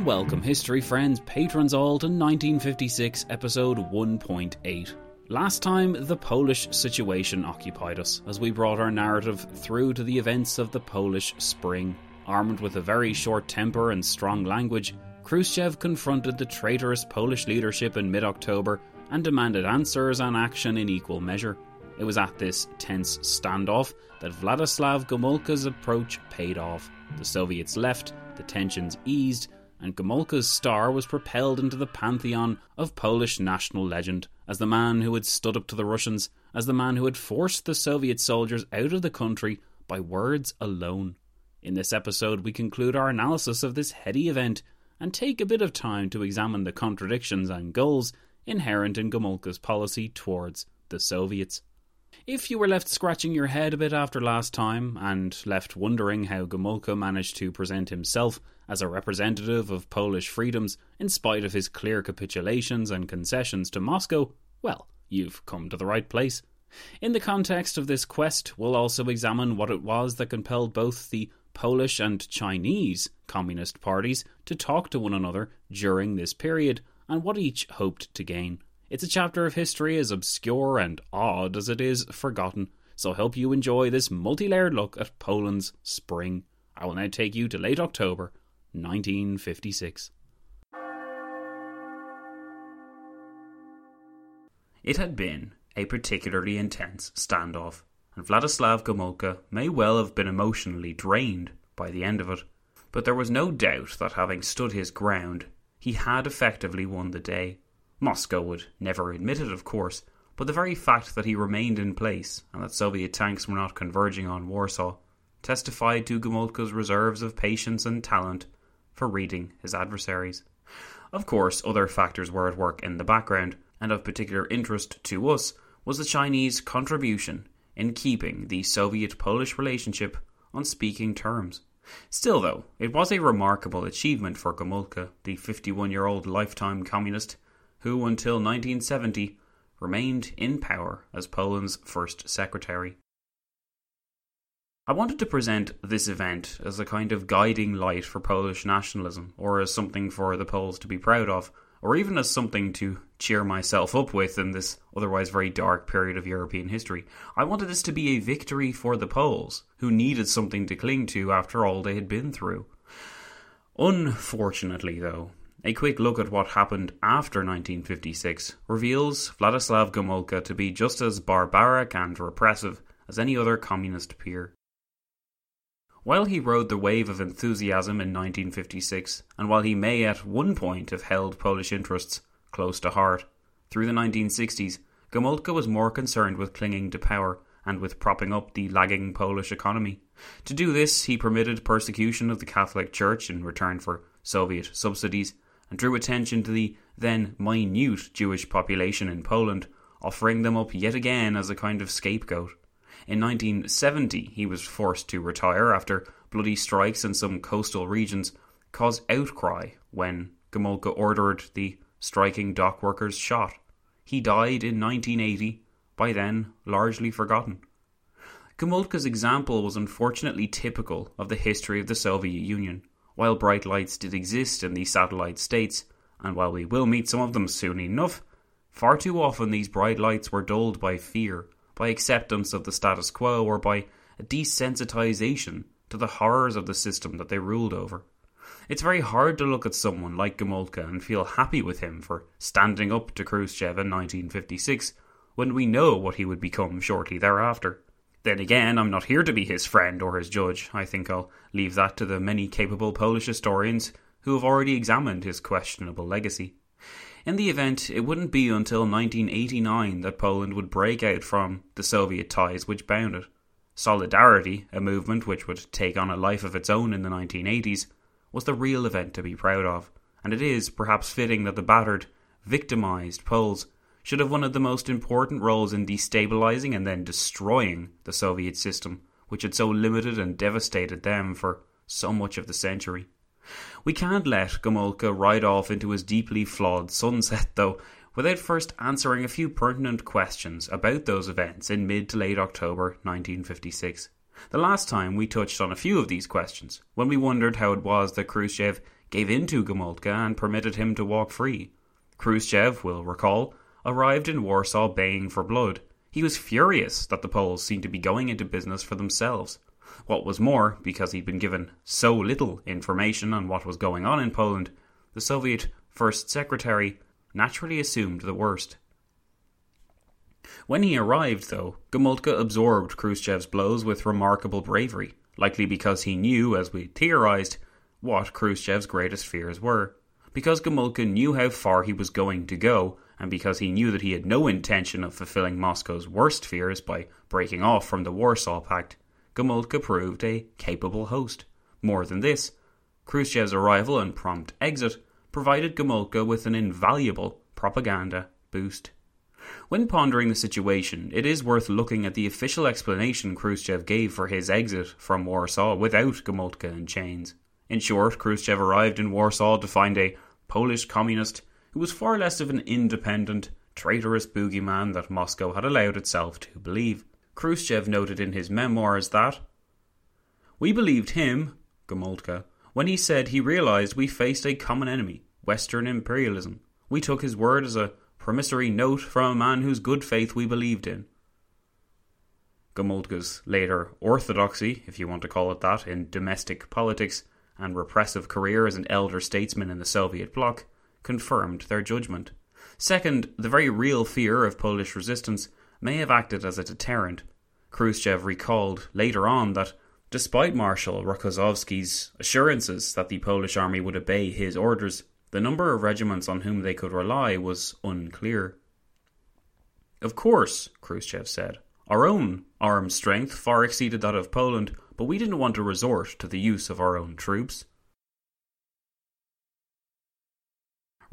And welcome, history friends, patrons all, to 1956 episode 1.8. Last time, the Polish situation occupied us as we brought our narrative through to the events of the Polish Spring. Armed with a very short temper and strong language, Khrushchev confronted the traitorous Polish leadership in mid October and demanded answers and action in equal measure. It was at this tense standoff that Vladislav Gomulka's approach paid off. The Soviets left, the tensions eased, and Gomulka's star was propelled into the pantheon of Polish national legend as the man who had stood up to the Russians, as the man who had forced the Soviet soldiers out of the country by words alone. In this episode, we conclude our analysis of this heady event and take a bit of time to examine the contradictions and goals inherent in Gomulka's policy towards the Soviets. If you were left scratching your head a bit after last time, and left wondering how Gomulka managed to present himself as a representative of Polish freedoms in spite of his clear capitulations and concessions to Moscow, well, you've come to the right place. In the context of this quest, we'll also examine what it was that compelled both the Polish and Chinese Communist parties to talk to one another during this period, and what each hoped to gain. It's a chapter of history as obscure and odd as it is forgotten, so hope you enjoy this multi layered look at Poland's spring. I will now take you to late October 1956. It had been a particularly intense standoff, and Vladislav Gomulka may well have been emotionally drained by the end of it. But there was no doubt that having stood his ground, he had effectively won the day. Moscow would never admit it, of course, but the very fact that he remained in place and that Soviet tanks were not converging on Warsaw testified to Gomulka's reserves of patience and talent for reading his adversaries. Of course, other factors were at work in the background, and of particular interest to us was the Chinese contribution in keeping the Soviet Polish relationship on speaking terms. Still, though, it was a remarkable achievement for Gomulka, the 51 year old lifetime communist, who until 1970 remained in power as Poland's first secretary. I wanted to present this event as a kind of guiding light for Polish nationalism, or as something for the Poles to be proud of, or even as something to cheer myself up with in this otherwise very dark period of European history. I wanted this to be a victory for the Poles, who needed something to cling to after all they had been through. Unfortunately, though, a quick look at what happened after 1956 reveals Vladislav Gomulka to be just as barbaric and repressive as any other communist peer. While he rode the wave of enthusiasm in 1956, and while he may at one point have held Polish interests close to heart, through the 1960s, Gomulka was more concerned with clinging to power and with propping up the lagging Polish economy. To do this, he permitted persecution of the Catholic Church in return for Soviet subsidies and drew attention to the then minute Jewish population in Poland, offering them up yet again as a kind of scapegoat. In 1970, he was forced to retire after bloody strikes in some coastal regions caused outcry when Gomulka ordered the striking dock workers shot. He died in 1980, by then largely forgotten. Gomulka's example was unfortunately typical of the history of the Soviet Union. While bright lights did exist in the satellite states, and while we will meet some of them soon enough, far too often these bright lights were dulled by fear, by acceptance of the status quo, or by a desensitization to the horrors of the system that they ruled over. It's very hard to look at someone like Gomulka and feel happy with him for standing up to Khrushchev in 1956 when we know what he would become shortly thereafter. Then again, I'm not here to be his friend or his judge. I think I'll leave that to the many capable Polish historians who have already examined his questionable legacy. In the event, it wouldn't be until 1989 that Poland would break out from the Soviet ties which bound it. Solidarity, a movement which would take on a life of its own in the 1980s, was the real event to be proud of, and it is perhaps fitting that the battered, victimized Poles should have one of the most important roles in destabilizing and then destroying the Soviet system, which had so limited and devastated them for so much of the century. We can't let Gomulka ride off into his deeply flawed sunset, though, without first answering a few pertinent questions about those events in mid to late October 1956. The last time we touched on a few of these questions, when we wondered how it was that Khrushchev gave in to Gomulka and permitted him to walk free. Khrushchev, will recall, arrived in Warsaw baying for blood. He was furious that the Poles seemed to be going into business for themselves. What was more, because he'd been given so little information on what was going on in Poland, the Soviet First Secretary naturally assumed the worst. When he arrived, though, Gomulka absorbed Khrushchev's blows with remarkable bravery, likely because he knew, as we theorized, what Khrushchev's greatest fears were. Because Gomulka knew how far he was going to go, and because he knew that he had no intention of fulfilling Moscow's worst fears by breaking off from the Warsaw Pact, Gomulka proved a capable host. More than this, Khrushchev's arrival and prompt exit provided Gomulka with an invaluable propaganda boost. When pondering the situation, it is worth looking at the official explanation Khrushchev gave for his exit from Warsaw without Gomulka in chains. In short, Khrushchev arrived in Warsaw to find a Polish communist who was far less of an independent, traitorous boogeyman that Moscow had allowed itself to believe. Khrushchev noted in his memoirs that We believed him, Gomulka, when he said he realized we faced a common enemy, Western imperialism. We took his word as a promissory note from a man whose good faith we believed in. Gomulka's later orthodoxy, if you want to call it that, in domestic politics and repressive career as an elder statesman in the Soviet bloc confirmed their judgment. Second, the very real fear of Polish resistance may have acted as a deterrent. Khrushchev recalled later on that despite Marshal Rokossovsky's assurances that the Polish army would obey his orders, the number of regiments on whom they could rely was unclear. Of course, Khrushchev said, our own armed strength far exceeded that of Poland, but we didn't want to resort to the use of our own troops.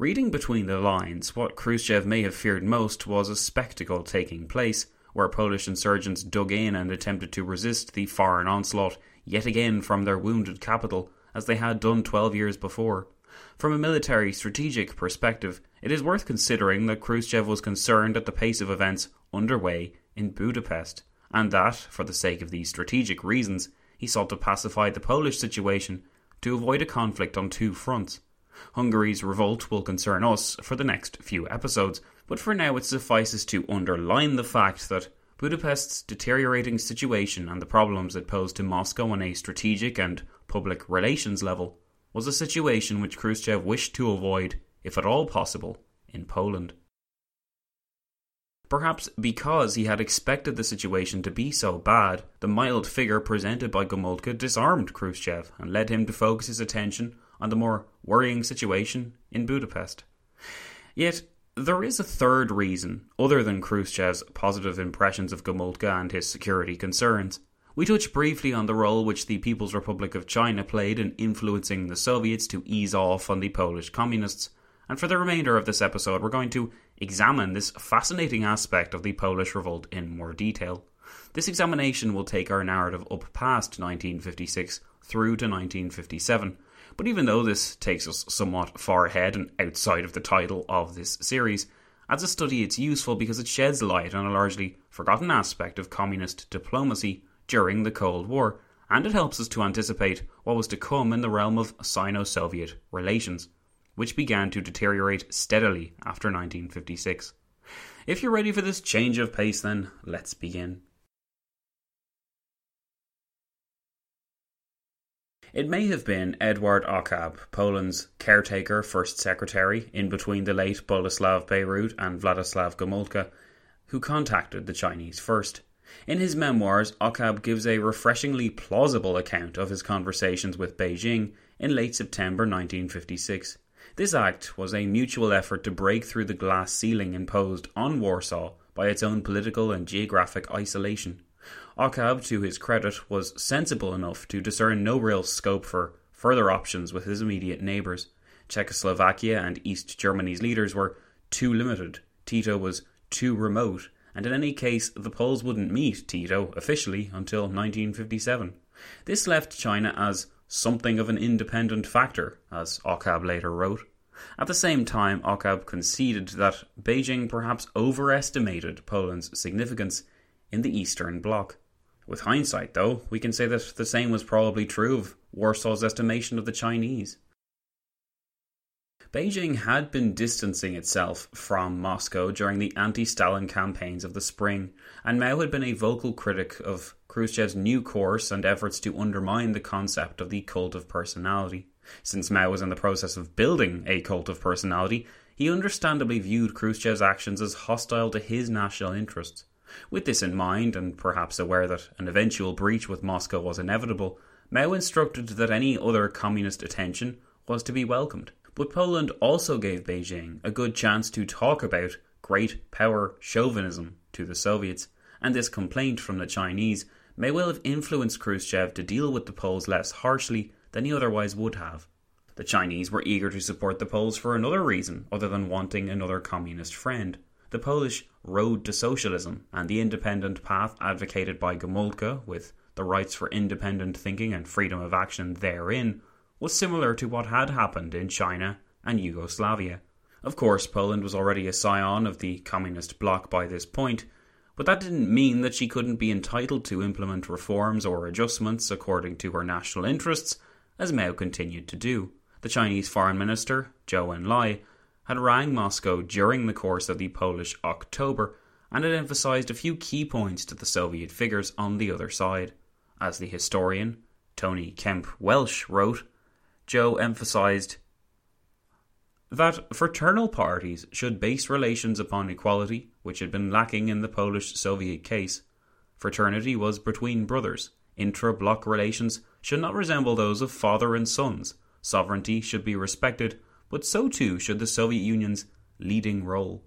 Reading between the lines, what Khrushchev may have feared most was a spectacle taking place, where Polish insurgents dug in and attempted to resist the foreign onslaught yet again from their wounded capital, as they had done twelve years before. From a military strategic perspective, it is worth considering that Khrushchev was concerned at the pace of events underway in Budapest, and that, for the sake of these strategic reasons, he sought to pacify the Polish situation to avoid a conflict on two fronts. Hungary's revolt will concern us for the next few episodes, but for now it suffices to underline the fact that Budapest's deteriorating situation and the problems it posed to Moscow on a strategic and public relations level was a situation which Khrushchev wished to avoid, if at all possible, in Poland. Perhaps because he had expected the situation to be so bad, the mild figure presented by Gomulka disarmed Khrushchev and led him to focus his attention on the more worrying situation in Budapest. Yet, there is a third reason, other than Khrushchev's positive impressions of Gomulka and his security concerns. We touch briefly on the role which the People's Republic of China played in influencing the Soviets to ease off on the Polish communists, and for the remainder of this episode, we're going to examine this fascinating aspect of the Polish revolt in more detail. This examination will take our narrative up past 1956 through to 1957, But even though this takes us somewhat far ahead and outside of the title of this series, as a study it's useful because it sheds light on a largely forgotten aspect of communist diplomacy during the Cold War, and it helps us to anticipate what was to come in the realm of Sino Soviet relations, which began to deteriorate steadily after 1956. If you're ready for this change of pace, then let's begin. It may have been Edward Ochab, Poland's caretaker first secretary in between the late Boleslav Bierut and Vladislav Gomulka, who contacted the Chinese first. In his memoirs, Ochab gives a refreshingly plausible account of his conversations with Beijing in late September 1956. This act was a mutual effort to break through the glass ceiling imposed on Warsaw by its own political and geographic isolation. Ochab, to his credit, was sensible enough to discern no real scope for further options with his immediate neighbours. Czechoslovakia and East Germany's leaders were too limited, Tito was too remote, and in any case, the Poles wouldn't meet Tito officially until 1957. This left China as something of an independent factor, as Ochab later wrote. At the same time, Ochab conceded that Beijing perhaps overestimated Poland's significance in the Eastern Bloc. With hindsight, though, we can say that the same was probably true of Warsaw's estimation of the Chinese. Beijing had been distancing itself from Moscow during the anti Stalin campaigns of the spring, and Mao had been a vocal critic of Khrushchev's new course and efforts to undermine the concept of the cult of personality. Since Mao was in the process of building a cult of personality, he understandably viewed Khrushchev's actions as hostile to his national interests. With this in mind, and perhaps aware that an eventual breach with Moscow was inevitable, Mao instructed that any other communist attention was to be welcomed. But Poland also gave Beijing a good chance to talk about great power chauvinism to the Soviets, and this complaint from the Chinese may well have influenced Khrushchev to deal with the Poles less harshly than he otherwise would have. The Chinese were eager to support the Poles for another reason other than wanting another communist friend the Polish road to socialism and the independent path advocated by Gomulka, with the rights for independent thinking and freedom of action therein, was similar to what had happened in China and Yugoslavia. Of course, Poland was already a scion of the communist bloc by this point, but that didn't mean that she couldn't be entitled to implement reforms or adjustments according to her national interests, as Mao continued to do. The Chinese Foreign Minister, Zhou Enlai, had rang Moscow during the course of the Polish October and had emphasized a few key points to the Soviet figures on the other side. As the historian Tony Kemp Welch wrote, Zhou emphasized that fraternal parties should base relations upon equality, which had been lacking in the Polish Soviet case. Fraternity was between brothers. Intra bloc relations should not resemble those of father and sons. Sovereignty should be respected, but so too should the Soviet Union's leading role.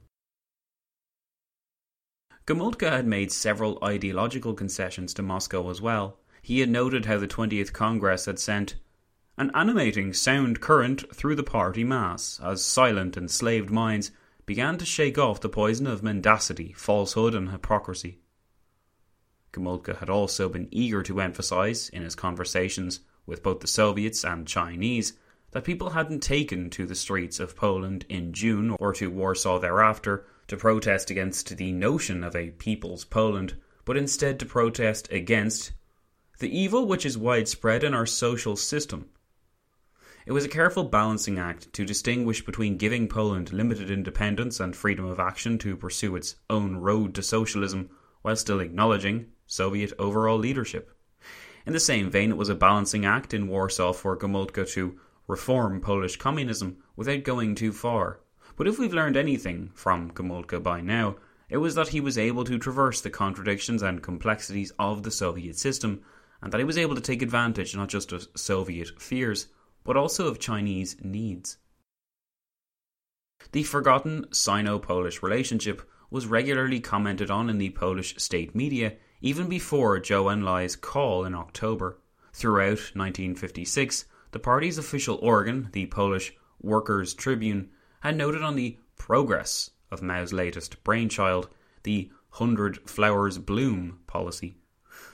Gomulka had made several ideological concessions to Moscow as well. He had noted how the 20th Congress had sent an animating sound current through the party mass as silent, enslaved minds began to shake off the poison of mendacity, falsehood, and hypocrisy. Gomulka had also been eager to emphasize, in his conversations with both the Soviets and Chinese, that people hadn't taken to the streets of Poland in June or to Warsaw thereafter to protest against the notion of a people's Poland, but instead to protest against the evil which is widespread in our social system. It was a careful balancing act to distinguish between giving Poland limited independence and freedom of action to pursue its own road to socialism while still acknowledging Soviet overall leadership. In the same vein, it was a balancing act in Warsaw for Gomulka to reform Polish communism without going too far. But if we've learned anything from Gomulka by now, it was that he was able to traverse the contradictions and complexities of the Soviet system, and that he was able to take advantage not just of Soviet fears, but also of Chinese needs. The forgotten Sino Polish relationship was regularly commented on in the Polish state media even before Zhou Enlai's call in October. Throughout 1956, the party's official organ, the Polish Workers' Tribune, had noted on the progress of Mao's latest brainchild, the Hundred Flowers Bloom policy.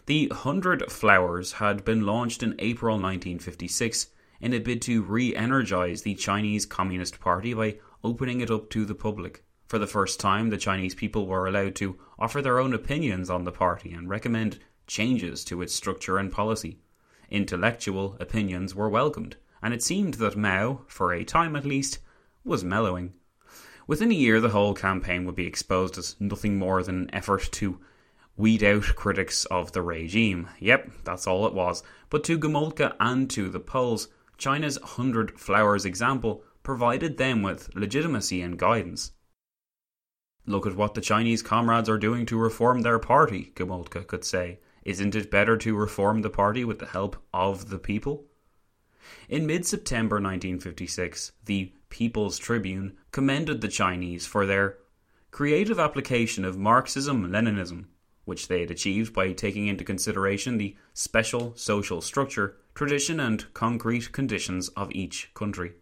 The Hundred Flowers had been launched in April 1956 in a bid to re energize the Chinese Communist Party by opening it up to the public. For the first time, the Chinese people were allowed to offer their own opinions on the party and recommend changes to its structure and policy. Intellectual opinions were welcomed, and it seemed that Mao, for a time at least, was mellowing. Within a year, the whole campaign would be exposed as nothing more than an effort to weed out critics of the regime. Yep, that's all it was. But to Gomulka and to the Poles, China's Hundred Flowers example provided them with legitimacy and guidance. Look at what the Chinese comrades are doing to reform their party, Gomulka could say. Isn't it better to reform the party with the help of the people? In mid September 1956, the People's Tribune commended the Chinese for their creative application of Marxism Leninism, which they had achieved by taking into consideration the special social structure tradition, and concrete conditions of each country.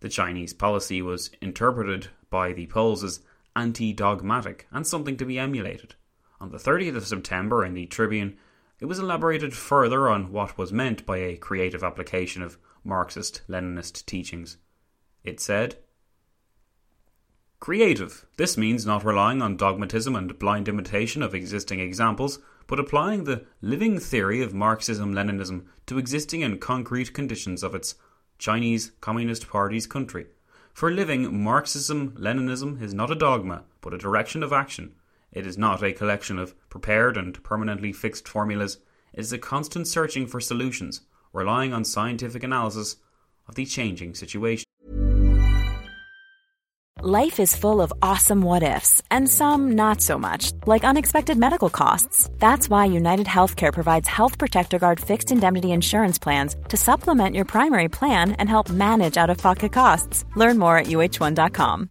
The Chinese policy was interpreted by the Poles as anti dogmatic and something to be emulated. On the 30th of September in the Tribune, it was elaborated further on what was meant by a creative application of Marxist Leninist teachings. It said, Creative. This means not relying on dogmatism and blind imitation of existing examples, but applying the living theory of Marxism Leninism to existing and concrete conditions of its Chinese Communist Party's country. For living, Marxism Leninism is not a dogma, but a direction of action. It is not a collection of prepared and permanently fixed formulas. It is a constant searching for solutions, relying on scientific analysis of the changing situation. Life is full of awesome what ifs, and some not so much, like unexpected medical costs. That's why United Healthcare provides Health Protector Guard fixed indemnity insurance plans to supplement your primary plan and help manage out of pocket costs. Learn more at uh1.com.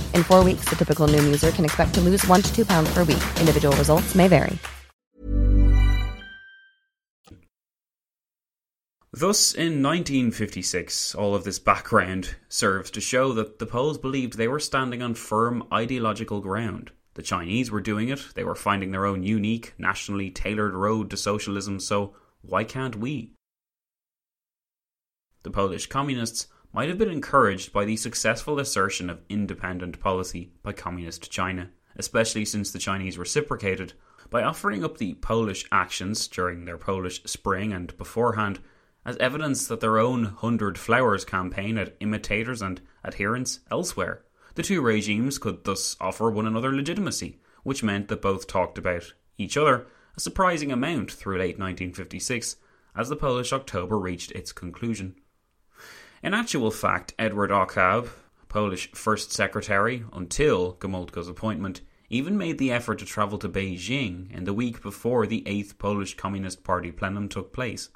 In four weeks, the typical Noom user can expect to lose one to two pounds per week. Individual results may vary. Thus, in 1956, all of this background serves to show that the Poles believed they were standing on firm ideological ground. The Chinese were doing it, they were finding their own unique, nationally tailored road to socialism, so why can't we? The Polish communists might have been encouraged by the successful assertion of independent policy by Communist China, especially since the Chinese reciprocated by offering up the Polish actions during their Polish Spring and beforehand as evidence that their own Hundred Flowers campaign had imitators and adherents elsewhere. The two regimes could thus offer one another legitimacy, which meant that both talked about each other a surprising amount through late 1956 as the Polish October reached its conclusion. In actual fact, Edward Ochab, Polish First Secretary until Gomulka's appointment, even made the effort to travel to Beijing in the week before the 8th Polish Communist Party plenum took place.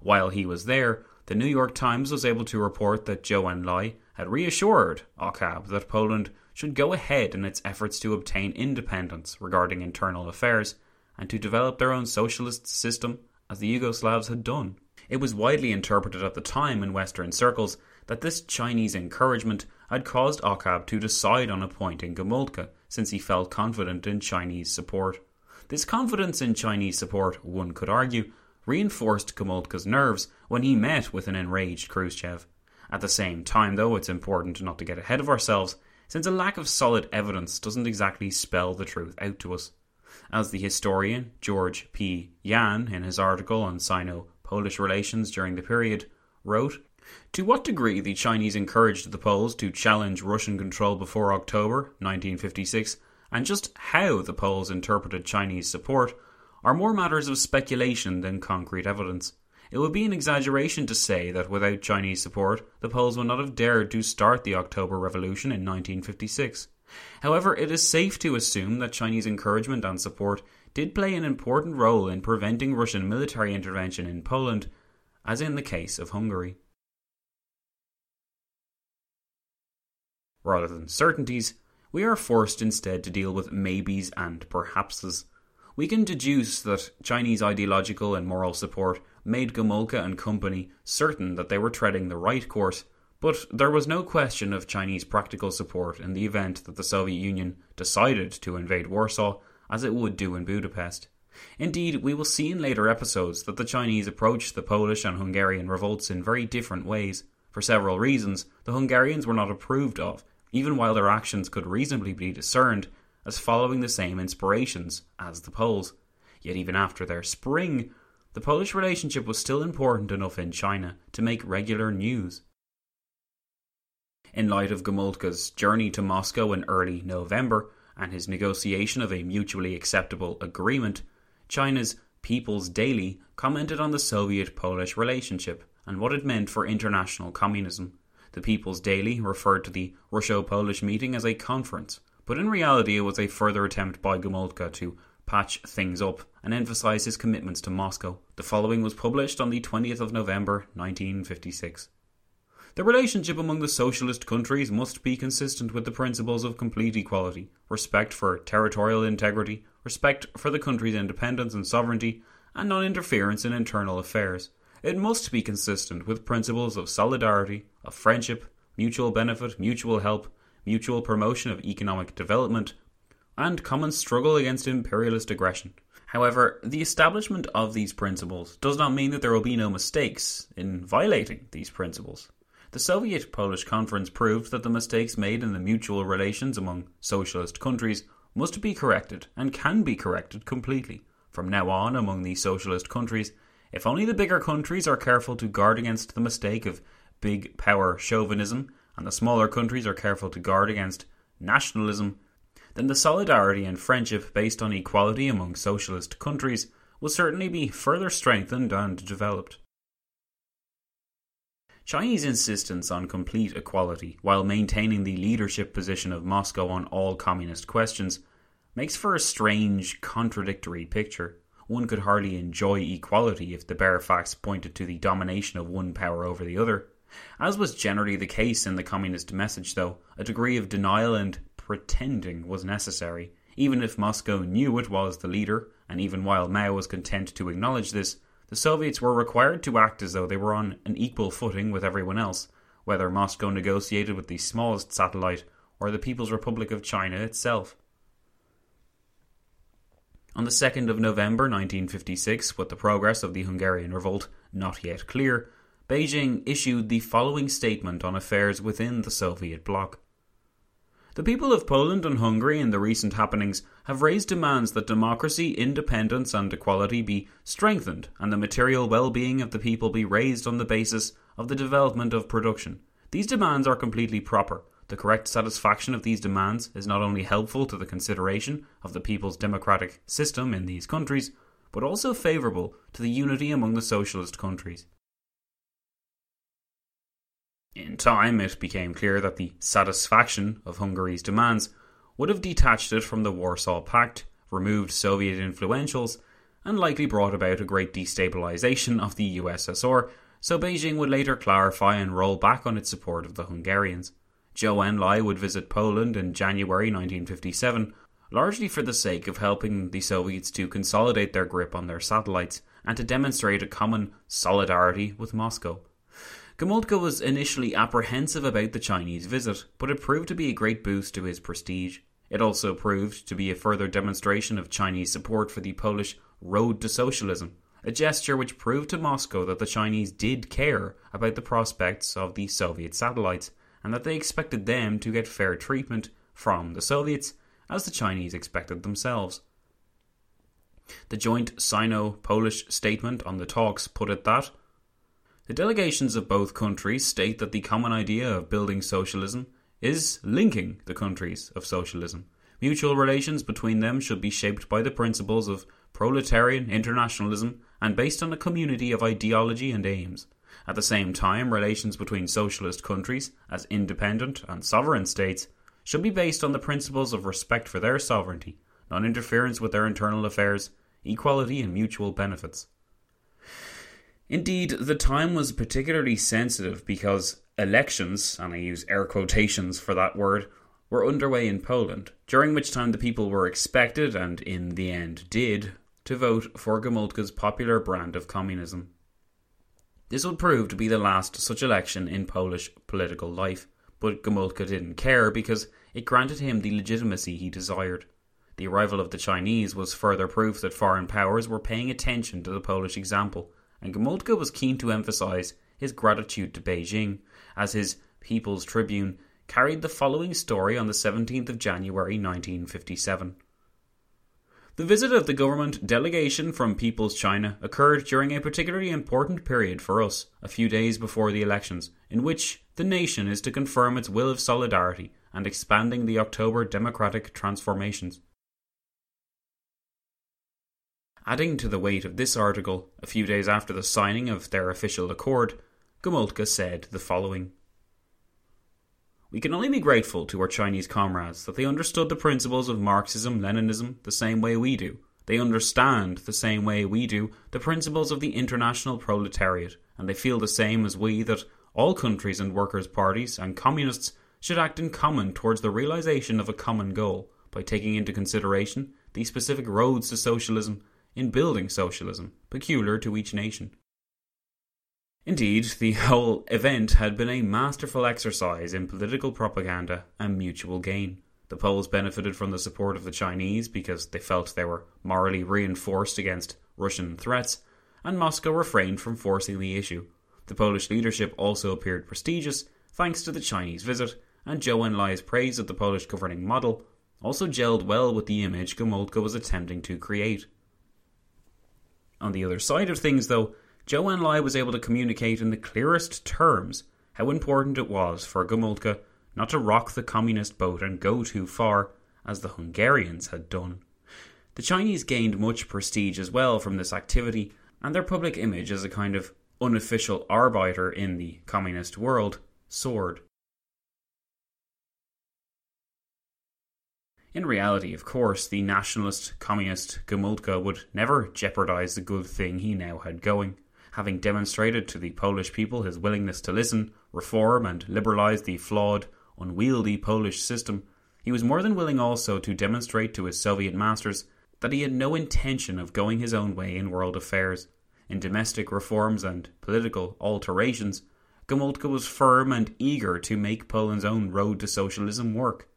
While he was there, the New York Times was able to report that Zhou Enlai had reassured Ochab that Poland should go ahead in its efforts to obtain independence regarding internal affairs and to develop their own socialist system as the Yugoslavs had done. It was widely interpreted at the time in Western circles that this Chinese encouragement had caused Ochab to decide on appointing Gomulka, since he felt confident in Chinese support. This confidence in Chinese support, one could argue, reinforced Gomulka's nerves when he met with an enraged Khrushchev. At the same time, though, it's important not to get ahead of ourselves, since a lack of solid evidence doesn't exactly spell the truth out to us. As the historian George P. Yan, in his article on Sino Polish relations during the period, wrote To what degree the Chinese encouraged the Poles to challenge Russian control before October 1956, and just how the Poles interpreted Chinese support, are more matters of speculation than concrete evidence. It would be an exaggeration to say that without Chinese support, the Poles would not have dared to start the October Revolution in 1956. However, it is safe to assume that Chinese encouragement and support did play an important role in preventing Russian military intervention in Poland, as in the case of Hungary. Rather than certainties, we are forced instead to deal with maybes and perhapses. We can deduce that Chinese ideological and moral support made Gomulka and company certain that they were treading the right course, but there was no question of Chinese practical support in the event that the Soviet Union decided to invade Warsaw, as it would do in Budapest. Indeed, we will see in later episodes that the Chinese approached the Polish and Hungarian revolts in very different ways. For several reasons, the Hungarians were not approved of, even while their actions could reasonably be discerned as following the same inspirations as the Poles. Yet, even after their spring, the Polish relationship was still important enough in China to make regular news. In light of Gomulka's journey to Moscow in early November and his negotiation of a mutually acceptable agreement, China's People's Daily commented on the Soviet Polish relationship and what it meant for international communism. The People's Daily referred to the Russo Polish meeting as a conference, but in reality it was a further attempt by Gomulka to patch things up and emphasize his commitments to Moscow. The following was published on the 20th of November 1956. The relationship among the socialist countries must be consistent with the principles of complete equality, respect for territorial integrity, respect for the country's independence and sovereignty, and non interference in internal affairs. It must be consistent with principles of solidarity, of friendship, mutual benefit, mutual help, mutual promotion of economic development, and common struggle against imperialist aggression. However, the establishment of these principles does not mean that there will be no mistakes in violating these principles. The Soviet Polish Conference proved that the mistakes made in the mutual relations among socialist countries must be corrected and can be corrected completely. From now on, among the socialist countries, if only the bigger countries are careful to guard against the mistake of big power chauvinism, and the smaller countries are careful to guard against nationalism, then the solidarity and friendship based on equality among socialist countries will certainly be further strengthened and developed. Chinese insistence on complete equality while maintaining the leadership position of Moscow on all communist questions makes for a strange, contradictory picture. One could hardly enjoy equality if the bare facts pointed to the domination of one power over the other. As was generally the case in the communist message, though, a degree of denial and pretending was necessary. Even if Moscow knew it was the leader, and even while Mao was content to acknowledge this, the Soviets were required to act as though they were on an equal footing with everyone else, whether Moscow negotiated with the smallest satellite or the People's Republic of China itself. On the 2nd of November 1956, with the progress of the Hungarian revolt not yet clear, Beijing issued the following statement on affairs within the Soviet bloc. The people of Poland and Hungary in the recent happenings have raised demands that democracy, independence, and equality be strengthened and the material well being of the people be raised on the basis of the development of production. These demands are completely proper. The correct satisfaction of these demands is not only helpful to the consideration of the people's democratic system in these countries, but also favourable to the unity among the socialist countries. In time, it became clear that the satisfaction of Hungary's demands would have detached it from the Warsaw Pact, removed Soviet influentials, and likely brought about a great destabilization of the USSR, so Beijing would later clarify and roll back on its support of the Hungarians. Zhou Enlai would visit Poland in January 1957, largely for the sake of helping the Soviets to consolidate their grip on their satellites and to demonstrate a common solidarity with Moscow. Gomulka was initially apprehensive about the Chinese visit, but it proved to be a great boost to his prestige. It also proved to be a further demonstration of Chinese support for the Polish road to socialism, a gesture which proved to Moscow that the Chinese did care about the prospects of the Soviet satellites and that they expected them to get fair treatment from the Soviets as the Chinese expected themselves. The joint Sino Polish statement on the talks put it that The delegations of both countries state that the common idea of building socialism is linking the countries of socialism. Mutual relations between them should be shaped by the principles of proletarian internationalism and based on a community of ideology and aims. At the same time, relations between socialist countries, as independent and sovereign states, should be based on the principles of respect for their sovereignty, non interference with their internal affairs, equality, and mutual benefits. Indeed, the time was particularly sensitive because elections, and I use air quotations for that word, were underway in Poland, during which time the people were expected, and in the end did, to vote for Gomulka's popular brand of communism. This would prove to be the last such election in Polish political life, but Gomulka didn't care because it granted him the legitimacy he desired. The arrival of the Chinese was further proof that foreign powers were paying attention to the Polish example, and Gomulka was keen to emphasize his gratitude to Beijing, as his People's Tribune carried the following story on the 17th of January 1957. The visit of the government delegation from People's China occurred during a particularly important period for us, a few days before the elections, in which the nation is to confirm its will of solidarity and expanding the October democratic transformations. Adding to the weight of this article, a few days after the signing of their official accord, Gomulka said the following We can only be grateful to our Chinese comrades that they understood the principles of Marxism Leninism the same way we do. They understand the same way we do the principles of the international proletariat, and they feel the same as we that all countries and workers' parties and communists should act in common towards the realization of a common goal by taking into consideration the specific roads to socialism in building socialism peculiar to each nation. Indeed, the whole event had been a masterful exercise in political propaganda and mutual gain. The Poles benefited from the support of the Chinese because they felt they were morally reinforced against Russian threats, and Moscow refrained from forcing the issue. The Polish leadership also appeared prestigious thanks to the Chinese visit, and Zhou Enlai's praise of the Polish governing model also gelled well with the image Gomulka was attempting to create. On the other side of things, though, Zhou Enlai was able to communicate in the clearest terms how important it was for Gomulka not to rock the communist boat and go too far, as the Hungarians had done. The Chinese gained much prestige as well from this activity, and their public image as a kind of unofficial arbiter in the communist world soared. In reality, of course, the nationalist communist Gomulka would never jeopardize the good thing he now had going. Having demonstrated to the Polish people his willingness to listen, reform, and liberalize the flawed, unwieldy Polish system, he was more than willing also to demonstrate to his Soviet masters that he had no intention of going his own way in world affairs. In domestic reforms and political alterations, Gomulka was firm and eager to make Poland's own road to socialism work.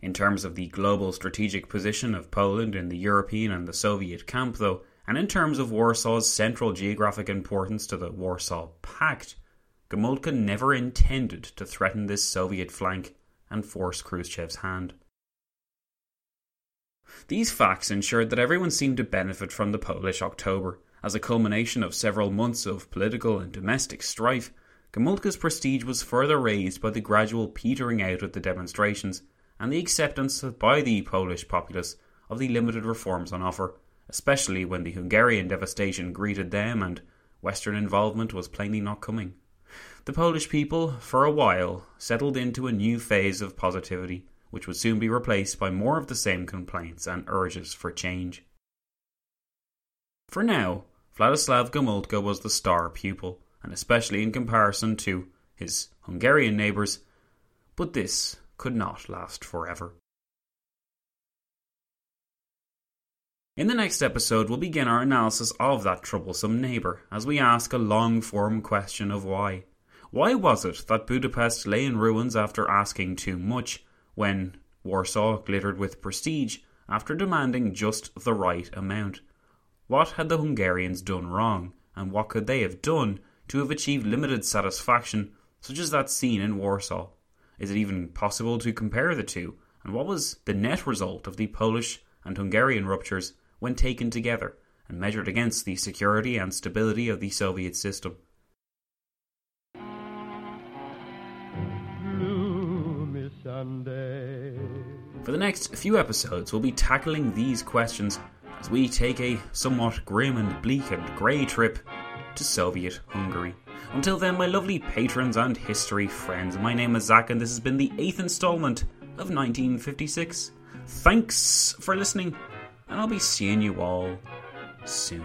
In terms of the global strategic position of Poland in the European and the Soviet camp, though, and in terms of Warsaw's central geographic importance to the Warsaw Pact, Gomulka never intended to threaten this Soviet flank and force Khrushchev's hand. These facts ensured that everyone seemed to benefit from the Polish October. As a culmination of several months of political and domestic strife, Gomulka's prestige was further raised by the gradual petering out of the demonstrations and the acceptance by the Polish populace of the limited reforms on offer, especially when the Hungarian devastation greeted them and Western involvement was plainly not coming. The Polish people, for a while, settled into a new phase of positivity, which would soon be replaced by more of the same complaints and urges for change. For now, Vladislav Gomulka was the star pupil, and especially in comparison to his Hungarian neighbours, but this could not last forever. In the next episode, we'll begin our analysis of that troublesome neighbour as we ask a long form question of why. Why was it that Budapest lay in ruins after asking too much, when Warsaw glittered with prestige after demanding just the right amount? What had the Hungarians done wrong, and what could they have done to have achieved limited satisfaction, such as that seen in Warsaw? Is it even possible to compare the two? And what was the net result of the Polish and Hungarian ruptures when taken together, and measured against the security and stability of the Soviet system. For the next few episodes, we'll be tackling these questions as we take a somewhat grim and bleak and grey trip to Soviet Hungary. Until then, my lovely patrons and history friends, my name is Zach, and this has been the eighth installment of 1956. Thanks for listening, and I'll be seeing you all soon.